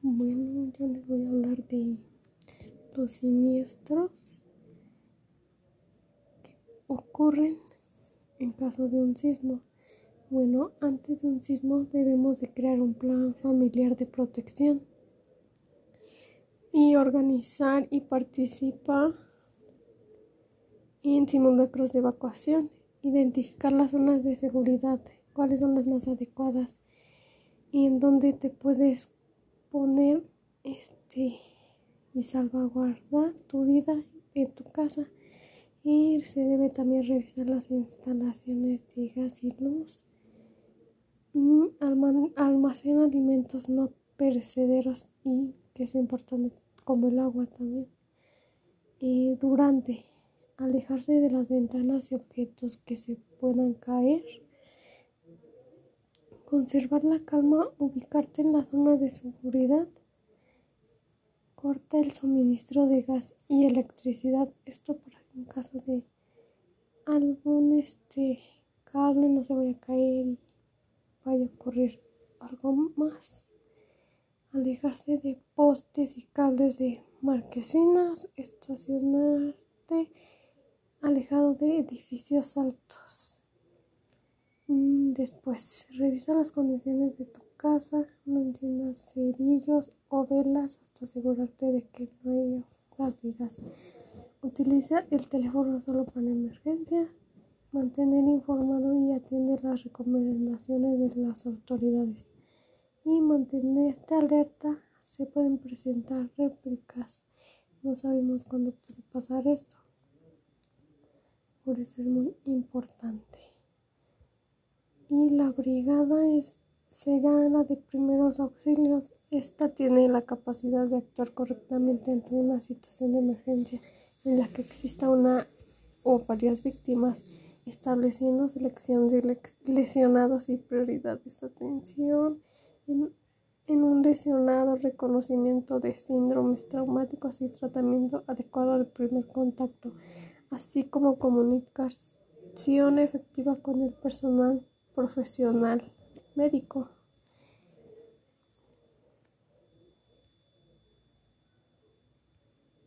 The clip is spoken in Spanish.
Bueno, yo les voy a hablar de los siniestros que ocurren en caso de un sismo. Bueno, antes de un sismo debemos de crear un plan familiar de protección y organizar y participar en simulacros de evacuación, identificar las zonas de seguridad, cuáles son las más adecuadas y en dónde te puedes poner este y salvaguardar tu vida en tu casa. Y se debe también revisar las instalaciones de gas y luz. Mm, almacena alimentos no perecederos y que es importante como el agua también. Durante alejarse de las ventanas y objetos que se puedan caer Conservar la calma, ubicarte en la zona de seguridad. Corta el suministro de gas y electricidad. Esto para en caso de algún este cable no se vaya a caer y vaya a ocurrir algo más. Alejarse de postes y cables de marquesinas. Estacionarte alejado de edificios altos. Mm, después, revisa las condiciones de tu casa, no enciendas cerillos o velas hasta asegurarte de que no haya fugas Utiliza el teléfono solo para emergencia. Mantener informado y atiende las recomendaciones de las autoridades. Y mantenerte alerta. Se pueden presentar réplicas. No sabemos cuándo puede pasar esto. Por eso es muy importante y la brigada es, será la de primeros auxilios. Esta tiene la capacidad de actuar correctamente ante una situación de emergencia en la que exista una o varias víctimas, estableciendo selección de lesionados y prioridades de atención en, en un lesionado, reconocimiento de síndromes traumáticos y tratamiento adecuado del primer contacto, así como comunicación efectiva con el personal profesional médico.